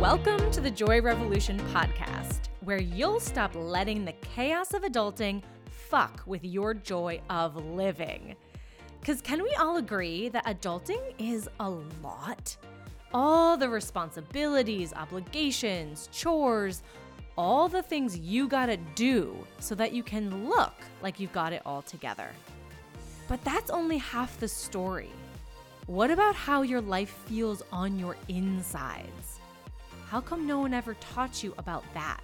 Welcome to the Joy Revolution podcast, where you'll stop letting the chaos of adulting fuck with your joy of living. Because can we all agree that adulting is a lot? All the responsibilities, obligations, chores, all the things you gotta do so that you can look like you've got it all together. But that's only half the story. What about how your life feels on your insides? How come no one ever taught you about that?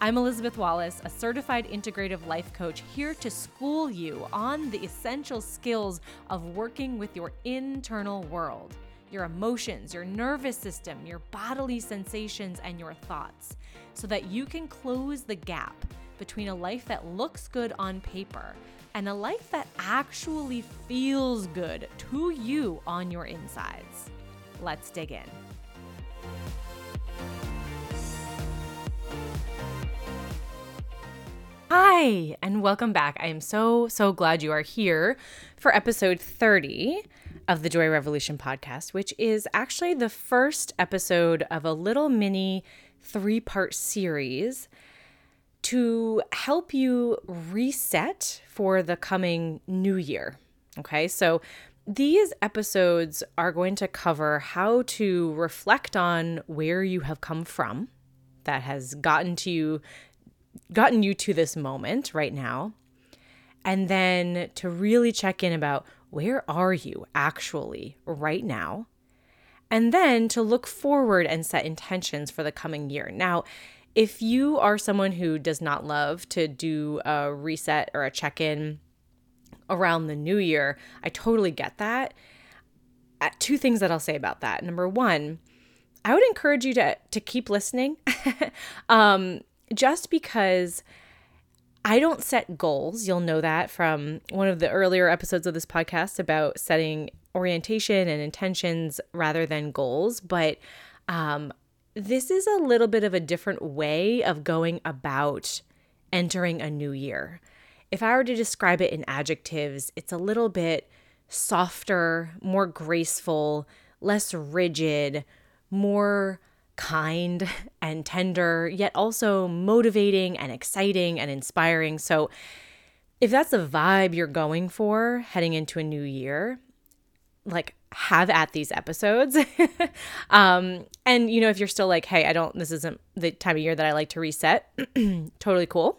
I'm Elizabeth Wallace, a certified integrative life coach, here to school you on the essential skills of working with your internal world, your emotions, your nervous system, your bodily sensations, and your thoughts, so that you can close the gap between a life that looks good on paper and a life that actually feels good to you on your insides. Let's dig in. Hi, and welcome back. I am so, so glad you are here for episode 30 of the Joy Revolution podcast, which is actually the first episode of a little mini three part series to help you reset for the coming new year. Okay, so these episodes are going to cover how to reflect on where you have come from that has gotten to you gotten you to this moment right now and then to really check in about where are you actually right now and then to look forward and set intentions for the coming year. Now if you are someone who does not love to do a reset or a check-in around the new year i totally get that. Uh, two things that i'll say about that. Number one i would encourage you to to keep listening. Um just because I don't set goals. You'll know that from one of the earlier episodes of this podcast about setting orientation and intentions rather than goals. But um, this is a little bit of a different way of going about entering a new year. If I were to describe it in adjectives, it's a little bit softer, more graceful, less rigid, more kind and tender, yet also motivating and exciting and inspiring. So, if that's the vibe you're going for heading into a new year, like have at these episodes. um, and you know, if you're still like, hey, I don't, this isn't the time of year that I like to reset, totally cool.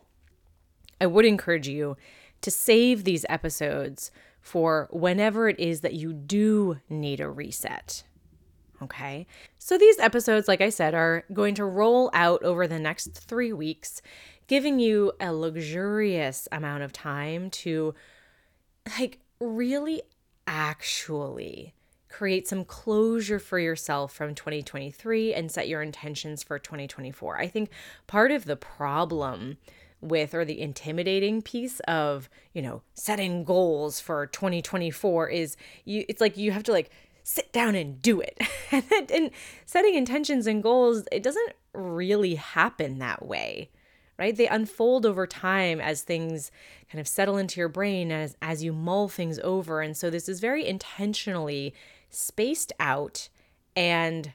I would encourage you to save these episodes for whenever it is that you do need a reset. Okay. So these episodes, like I said, are going to roll out over the next three weeks, giving you a luxurious amount of time to like really actually create some closure for yourself from 2023 and set your intentions for 2024. I think part of the problem with or the intimidating piece of, you know, setting goals for 2024 is you it's like you have to like sit down and do it. and setting intentions and goals, it doesn't really happen that way, right? They unfold over time as things kind of settle into your brain as as you mull things over. And so this is very intentionally spaced out and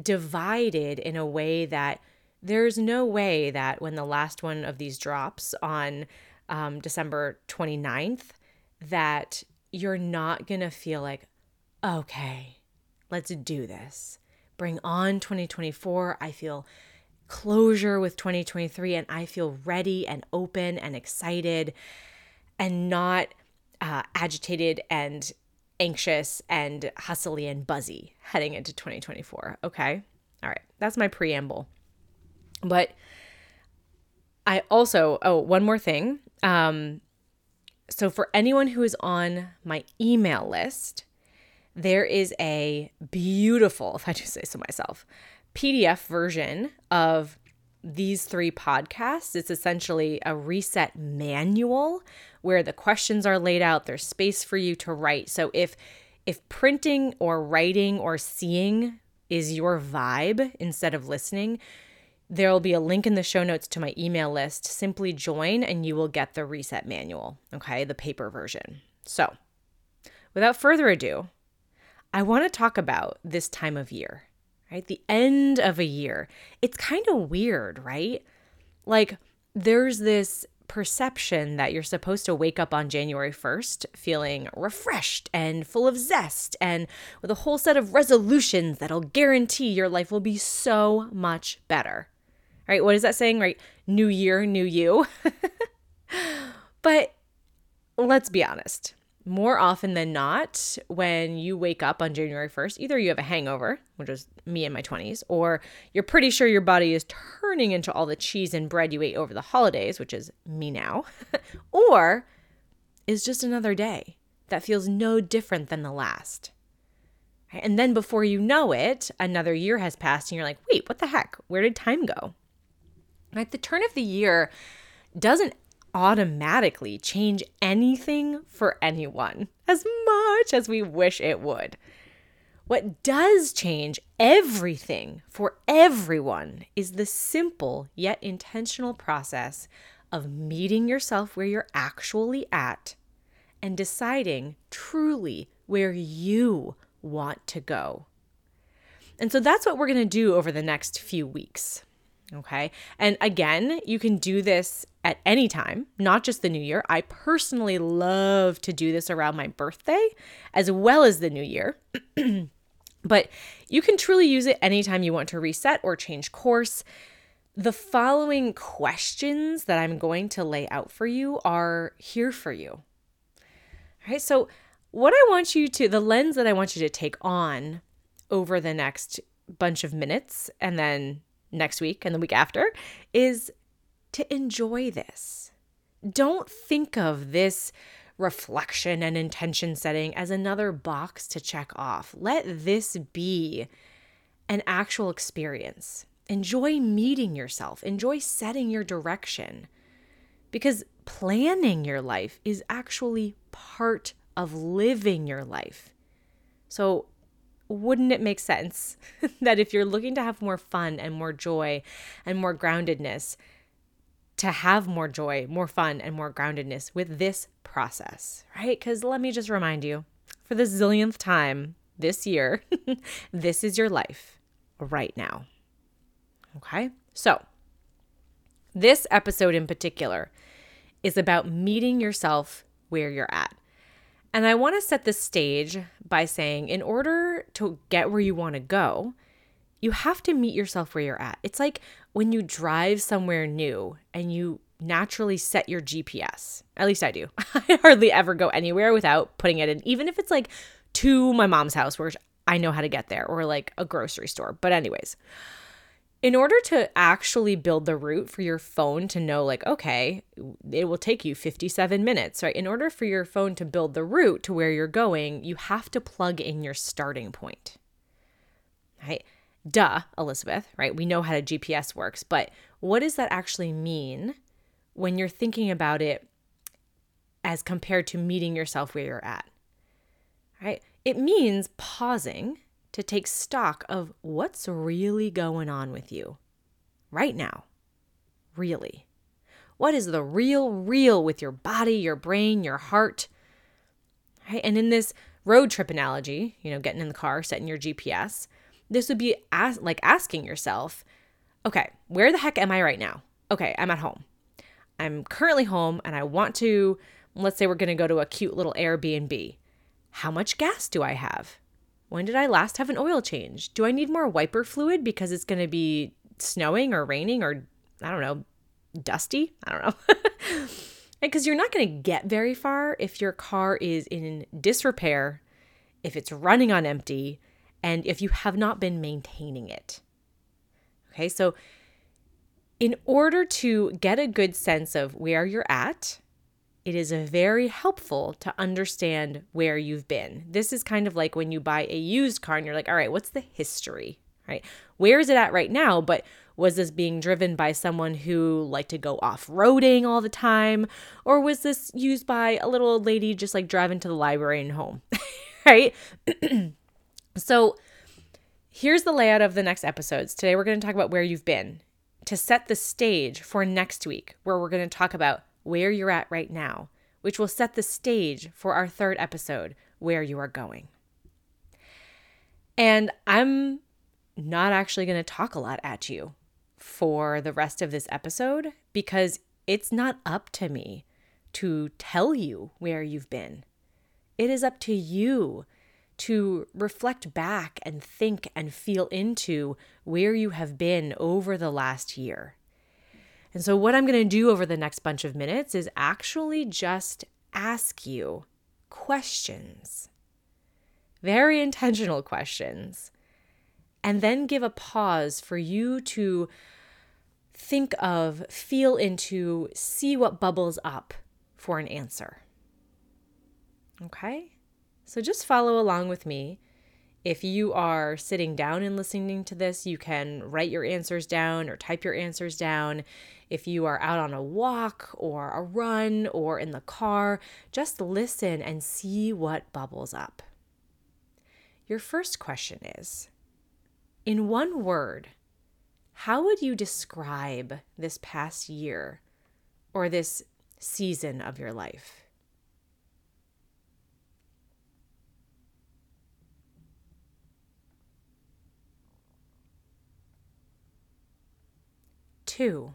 divided in a way that there's no way that when the last one of these drops on um, December 29th, that you're not going to feel like, okay, let's do this. Bring on 2024. I feel closure with 2023 and I feel ready and open and excited and not uh, agitated and anxious and hustly and buzzy heading into 2024. Okay. All right. That's my preamble. But I also, oh, one more thing. Um, so for anyone who is on my email list, there is a beautiful, if I do say so myself, PDF version of these three podcasts. It's essentially a reset manual where the questions are laid out, there's space for you to write. So if if printing or writing or seeing is your vibe instead of listening, there will be a link in the show notes to my email list. Simply join and you will get the reset manual, okay? The paper version. So, without further ado, I want to talk about this time of year, right? The end of a year. It's kind of weird, right? Like there's this perception that you're supposed to wake up on January 1st feeling refreshed and full of zest and with a whole set of resolutions that'll guarantee your life will be so much better. Right? What is that saying, right? New year, new you. but let's be honest more often than not, when you wake up on January 1st, either you have a hangover, which was me in my 20s, or you're pretty sure your body is turning into all the cheese and bread you ate over the holidays, which is me now, or is just another day that feels no different than the last. And then before you know it, another year has passed and you're like, wait, what the heck? Where did time go? At the turn of the year doesn't automatically change anything for anyone as much as we wish it would. What does change everything for everyone is the simple yet intentional process of meeting yourself where you're actually at and deciding truly where you want to go. And so that's what we're going to do over the next few weeks. Okay. And again, you can do this at any time, not just the new year. I personally love to do this around my birthday as well as the new year. but you can truly use it anytime you want to reset or change course. The following questions that I'm going to lay out for you are here for you. All right. So, what I want you to, the lens that I want you to take on over the next bunch of minutes and then next week and the week after is to enjoy this. Don't think of this reflection and intention setting as another box to check off. Let this be an actual experience. Enjoy meeting yourself, enjoy setting your direction. Because planning your life is actually part of living your life. So wouldn't it make sense that if you're looking to have more fun and more joy and more groundedness, to have more joy, more fun, and more groundedness with this process, right? Because let me just remind you for the zillionth time this year, this is your life right now. Okay? So, this episode in particular is about meeting yourself where you're at. And I want to set the stage by saying, in order to get where you want to go, you have to meet yourself where you're at. It's like when you drive somewhere new and you naturally set your GPS. At least I do. I hardly ever go anywhere without putting it in, even if it's like to my mom's house, where I know how to get there, or like a grocery store. But, anyways, in order to actually build the route for your phone to know, like, okay, it will take you 57 minutes, right? In order for your phone to build the route to where you're going, you have to plug in your starting point, right? Duh, Elizabeth, right? We know how the GPS works, but what does that actually mean when you're thinking about it as compared to meeting yourself where you're at? Right? It means pausing to take stock of what's really going on with you right now. Really. What is the real, real with your body, your brain, your heart? Right? And in this road trip analogy, you know, getting in the car, setting your GPS, this would be as, like asking yourself, okay, where the heck am I right now? Okay, I'm at home. I'm currently home and I want to, let's say we're going to go to a cute little Airbnb. How much gas do I have? When did I last have an oil change? Do I need more wiper fluid because it's going to be snowing or raining or I don't know, dusty? I don't know. Because you're not going to get very far if your car is in disrepair, if it's running on empty, and if you have not been maintaining it. Okay, so in order to get a good sense of where you're at, it is very helpful to understand where you've been. This is kind of like when you buy a used car and you're like, all right, what's the history, right? Where is it at right now? But was this being driven by someone who liked to go off roading all the time? Or was this used by a little old lady just like driving to the library and home, right? so here's the layout of the next episodes. Today we're going to talk about where you've been to set the stage for next week, where we're going to talk about where you're at right now, which will set the stage for our third episode, Where You Are Going. And I'm not actually going to talk a lot at you for the rest of this episode because it's not up to me to tell you where you've been. It is up to you to reflect back and think and feel into where you have been over the last year. And so, what I'm going to do over the next bunch of minutes is actually just ask you questions, very intentional questions, and then give a pause for you to think of, feel into, see what bubbles up for an answer. Okay? So just follow along with me. If you are sitting down and listening to this, you can write your answers down or type your answers down. If you are out on a walk or a run or in the car, just listen and see what bubbles up. Your first question is In one word, how would you describe this past year or this season of your life? Two,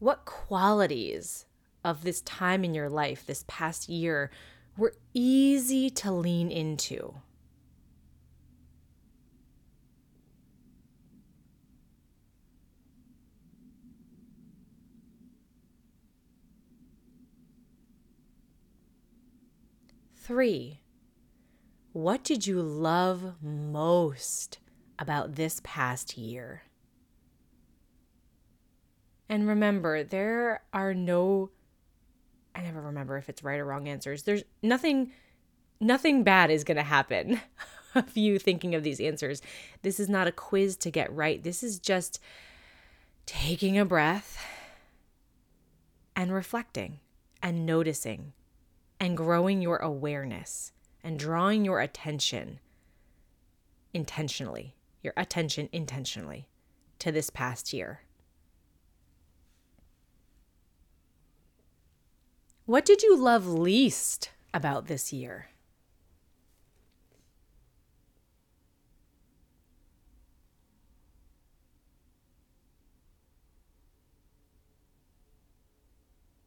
what qualities of this time in your life, this past year, were easy to lean into? Three, what did you love most about this past year? And remember, there are no I never remember if it's right or wrong answers. There's nothing nothing bad is going to happen of you thinking of these answers. This is not a quiz to get right. This is just taking a breath and reflecting and noticing and growing your awareness and drawing your attention intentionally, your attention intentionally to this past year. What did you love least about this year?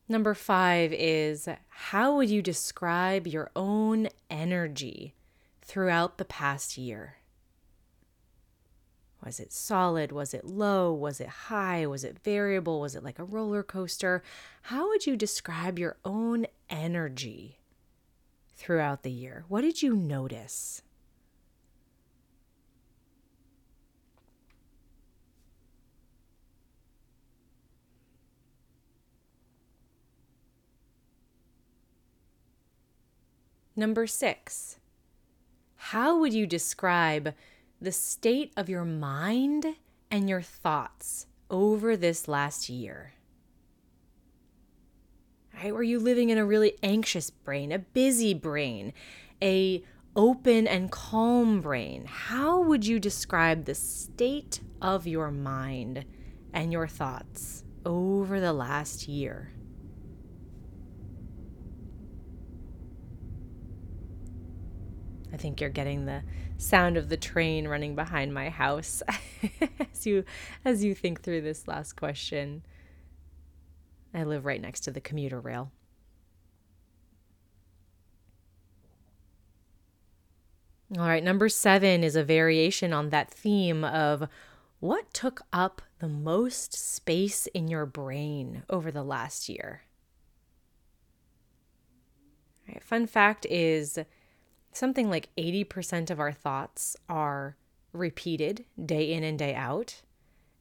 Number five is how would you describe your own energy throughout the past year? Was it solid? Was it low? Was it high? Was it variable? Was it like a roller coaster? How would you describe your own energy throughout the year? What did you notice? Number six, how would you describe the state of your mind and your thoughts over this last year. Right? Were you living in a really anxious brain, a busy brain, a open and calm brain? How would you describe the state of your mind and your thoughts over the last year? I think you're getting the sound of the train running behind my house as you as you think through this last question. I live right next to the commuter rail. All right, number 7 is a variation on that theme of what took up the most space in your brain over the last year. All right, fun fact is something like 80% of our thoughts are repeated day in and day out.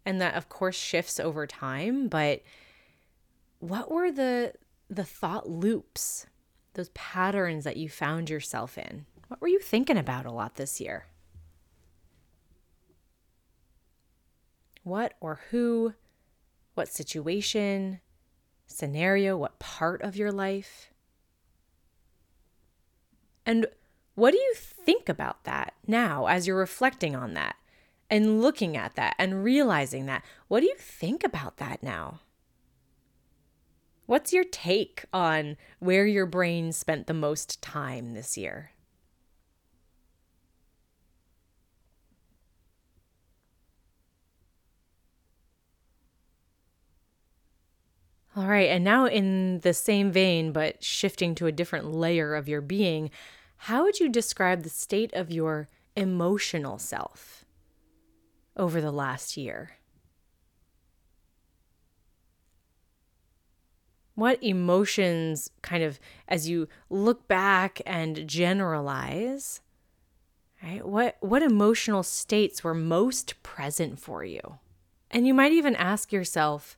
And that of course shifts over time, but what were the the thought loops, those patterns that you found yourself in? What were you thinking about a lot this year? What or who, what situation, scenario, what part of your life? And what do you think about that now as you're reflecting on that and looking at that and realizing that? What do you think about that now? What's your take on where your brain spent the most time this year? All right, and now in the same vein, but shifting to a different layer of your being, how would you describe the state of your emotional self over the last year? What emotions, kind of, as you look back and generalize, right? What, what emotional states were most present for you? And you might even ask yourself,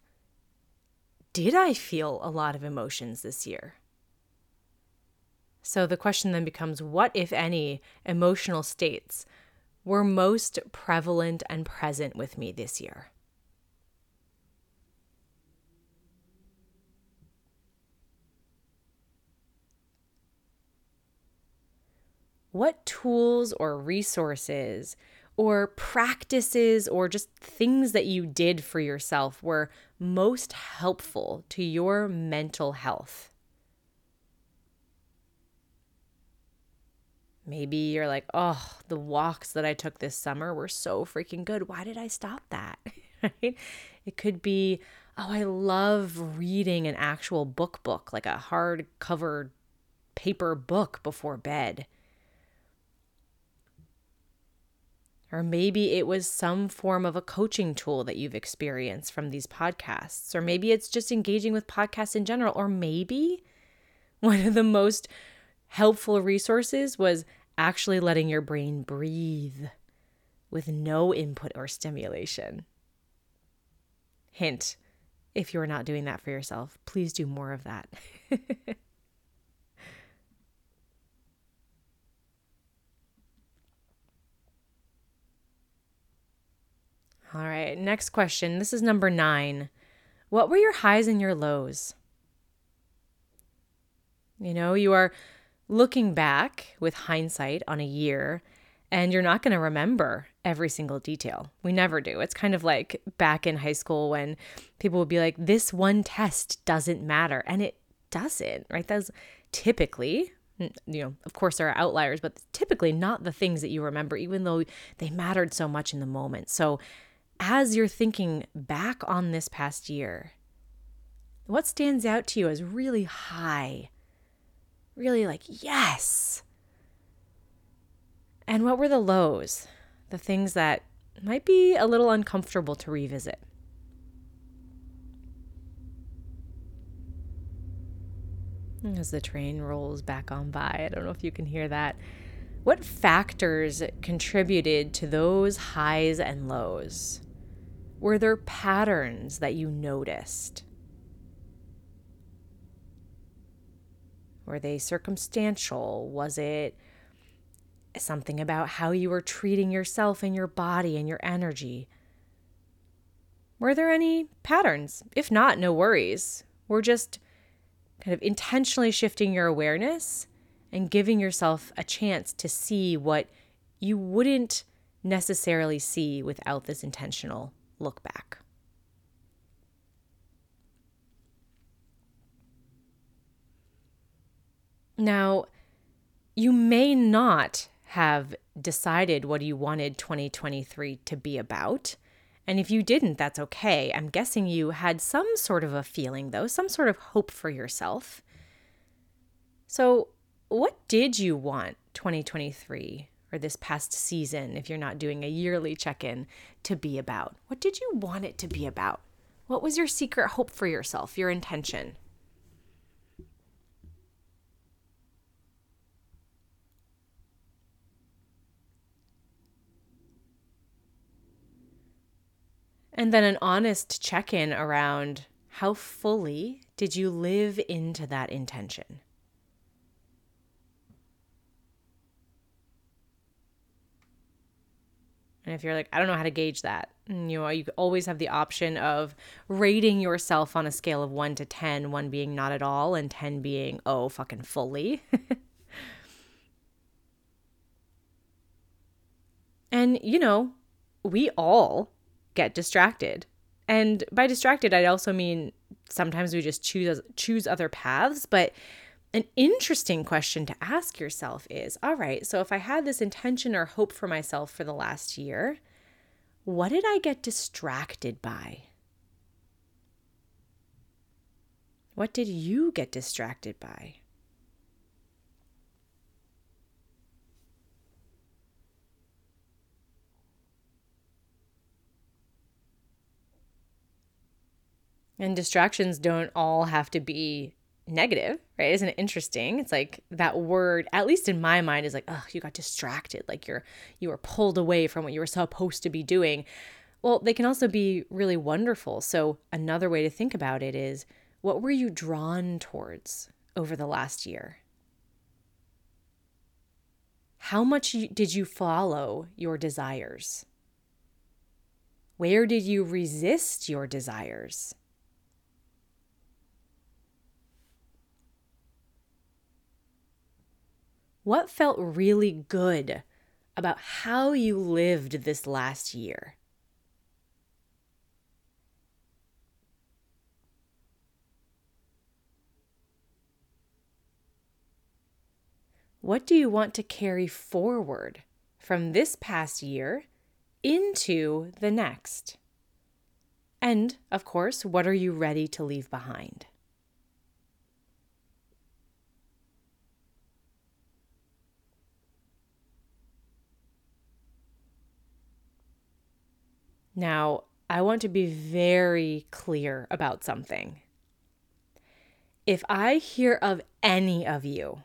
did I feel a lot of emotions this year? So the question then becomes what, if any, emotional states were most prevalent and present with me this year? What tools or resources or practices or just things that you did for yourself were most helpful to your mental health? Maybe you're like, oh, the walks that I took this summer were so freaking good. Why did I stop that? right? It could be, oh, I love reading an actual book book, like a hardcover paper book before bed. Or maybe it was some form of a coaching tool that you've experienced from these podcasts. Or maybe it's just engaging with podcasts in general. Or maybe one of the most helpful resources was actually letting your brain breathe with no input or stimulation. Hint if you're not doing that for yourself, please do more of that. All right, next question. This is number nine. What were your highs and your lows? You know, you are looking back with hindsight on a year and you're not going to remember every single detail. We never do. It's kind of like back in high school when people would be like, this one test doesn't matter. And it doesn't, right? That's typically, you know, of course there are outliers, but typically not the things that you remember, even though they mattered so much in the moment. So as you're thinking back on this past year, what stands out to you as really high? Really like, yes. And what were the lows? The things that might be a little uncomfortable to revisit. As the train rolls back on by, I don't know if you can hear that. What factors contributed to those highs and lows? Were there patterns that you noticed? Were they circumstantial? Was it something about how you were treating yourself and your body and your energy? Were there any patterns? If not, no worries. We're just kind of intentionally shifting your awareness and giving yourself a chance to see what you wouldn't necessarily see without this intentional look back. Now, you may not have decided what you wanted 2023 to be about. And if you didn't, that's okay. I'm guessing you had some sort of a feeling, though, some sort of hope for yourself. So, what did you want 2023 or this past season, if you're not doing a yearly check in, to be about? What did you want it to be about? What was your secret hope for yourself, your intention? And then an honest check in around how fully did you live into that intention? And if you're like, I don't know how to gauge that, you know, you always have the option of rating yourself on a scale of one to 10, one being not at all, and 10 being, oh, fucking fully. and, you know, we all get distracted. And by distracted, I also mean sometimes we just choose choose other paths, but an interesting question to ask yourself is all right, so if I had this intention or hope for myself for the last year, what did I get distracted by? What did you get distracted by? And distractions don't all have to be negative, right? Isn't it interesting? It's like that word, at least in my mind, is like, oh, you got distracted, like you're you were pulled away from what you were supposed to be doing. Well, they can also be really wonderful. So another way to think about it is what were you drawn towards over the last year? How much did you follow your desires? Where did you resist your desires? What felt really good about how you lived this last year? What do you want to carry forward from this past year into the next? And, of course, what are you ready to leave behind? Now, I want to be very clear about something. If I hear of any of you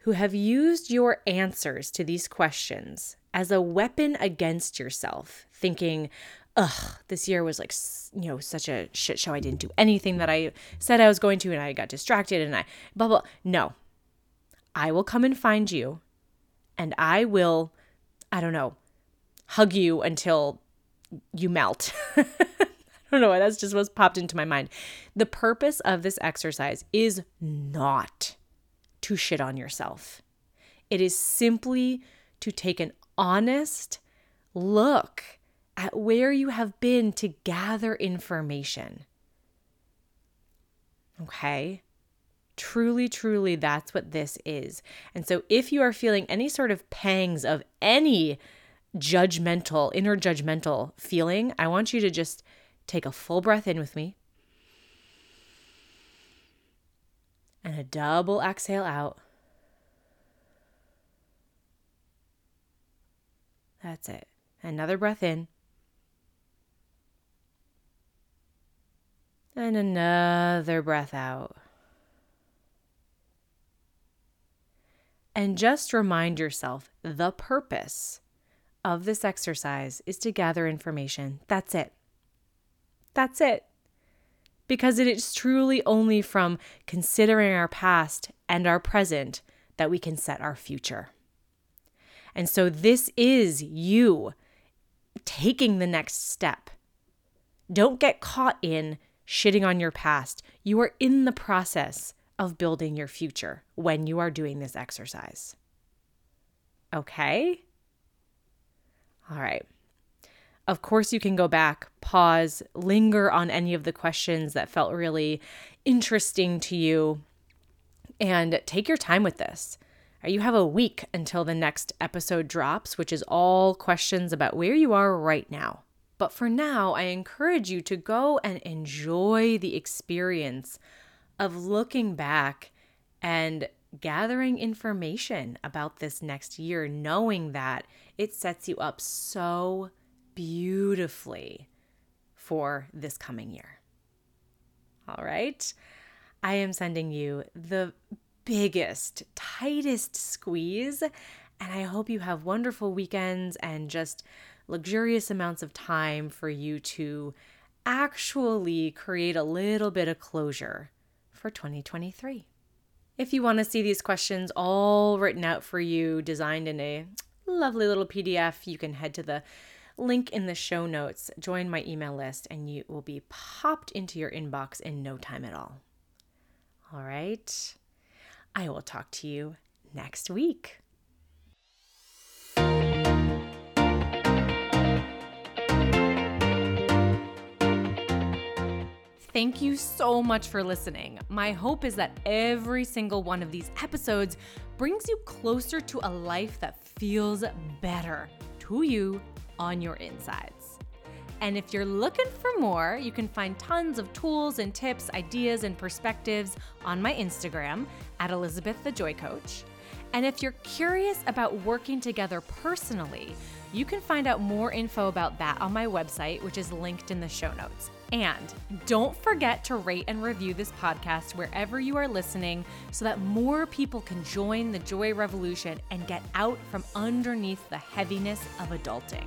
who have used your answers to these questions as a weapon against yourself, thinking, ugh, this year was like, you know, such a shit show. I didn't do anything that I said I was going to, and I got distracted, and I blah, blah. No, I will come and find you, and I will, I don't know, hug you until you melt. I don't know why that's just what's popped into my mind. The purpose of this exercise is not to shit on yourself. It is simply to take an honest look at where you have been to gather information. Okay? Truly, truly, that's what this is. And so, if you are feeling any sort of pangs of any judgmental, inner judgmental feeling, I want you to just take a full breath in with me and a double exhale out. That's it. Another breath in. And another breath out. And just remind yourself the purpose of this exercise is to gather information. That's it. That's it. Because it is truly only from considering our past and our present that we can set our future. And so, this is you taking the next step. Don't get caught in shitting on your past. You are in the process of building your future when you are doing this exercise. Okay? All right. Of course, you can go back, pause, linger on any of the questions that felt really interesting to you, and take your time with this. You have a week until the next episode drops, which is all questions about where you are right now. But for now, I encourage you to go and enjoy the experience of looking back and gathering information about this next year, knowing that it sets you up so beautifully for this coming year. All right. I am sending you the biggest, tightest squeeze. And I hope you have wonderful weekends and just luxurious amounts of time for you to actually create a little bit of closure for 2023. If you want to see these questions all written out for you, designed in a lovely little PDF, you can head to the link in the show notes, join my email list, and you will be popped into your inbox in no time at all. All right. I will talk to you next week. Thank you so much for listening. My hope is that every single one of these episodes brings you closer to a life that feels better to you on your insides. And if you're looking for more, you can find tons of tools and tips, ideas, and perspectives on my Instagram at Elizabeth the Joy Coach. And if you're curious about working together personally, you can find out more info about that on my website, which is linked in the show notes. And don't forget to rate and review this podcast wherever you are listening so that more people can join the joy revolution and get out from underneath the heaviness of adulting.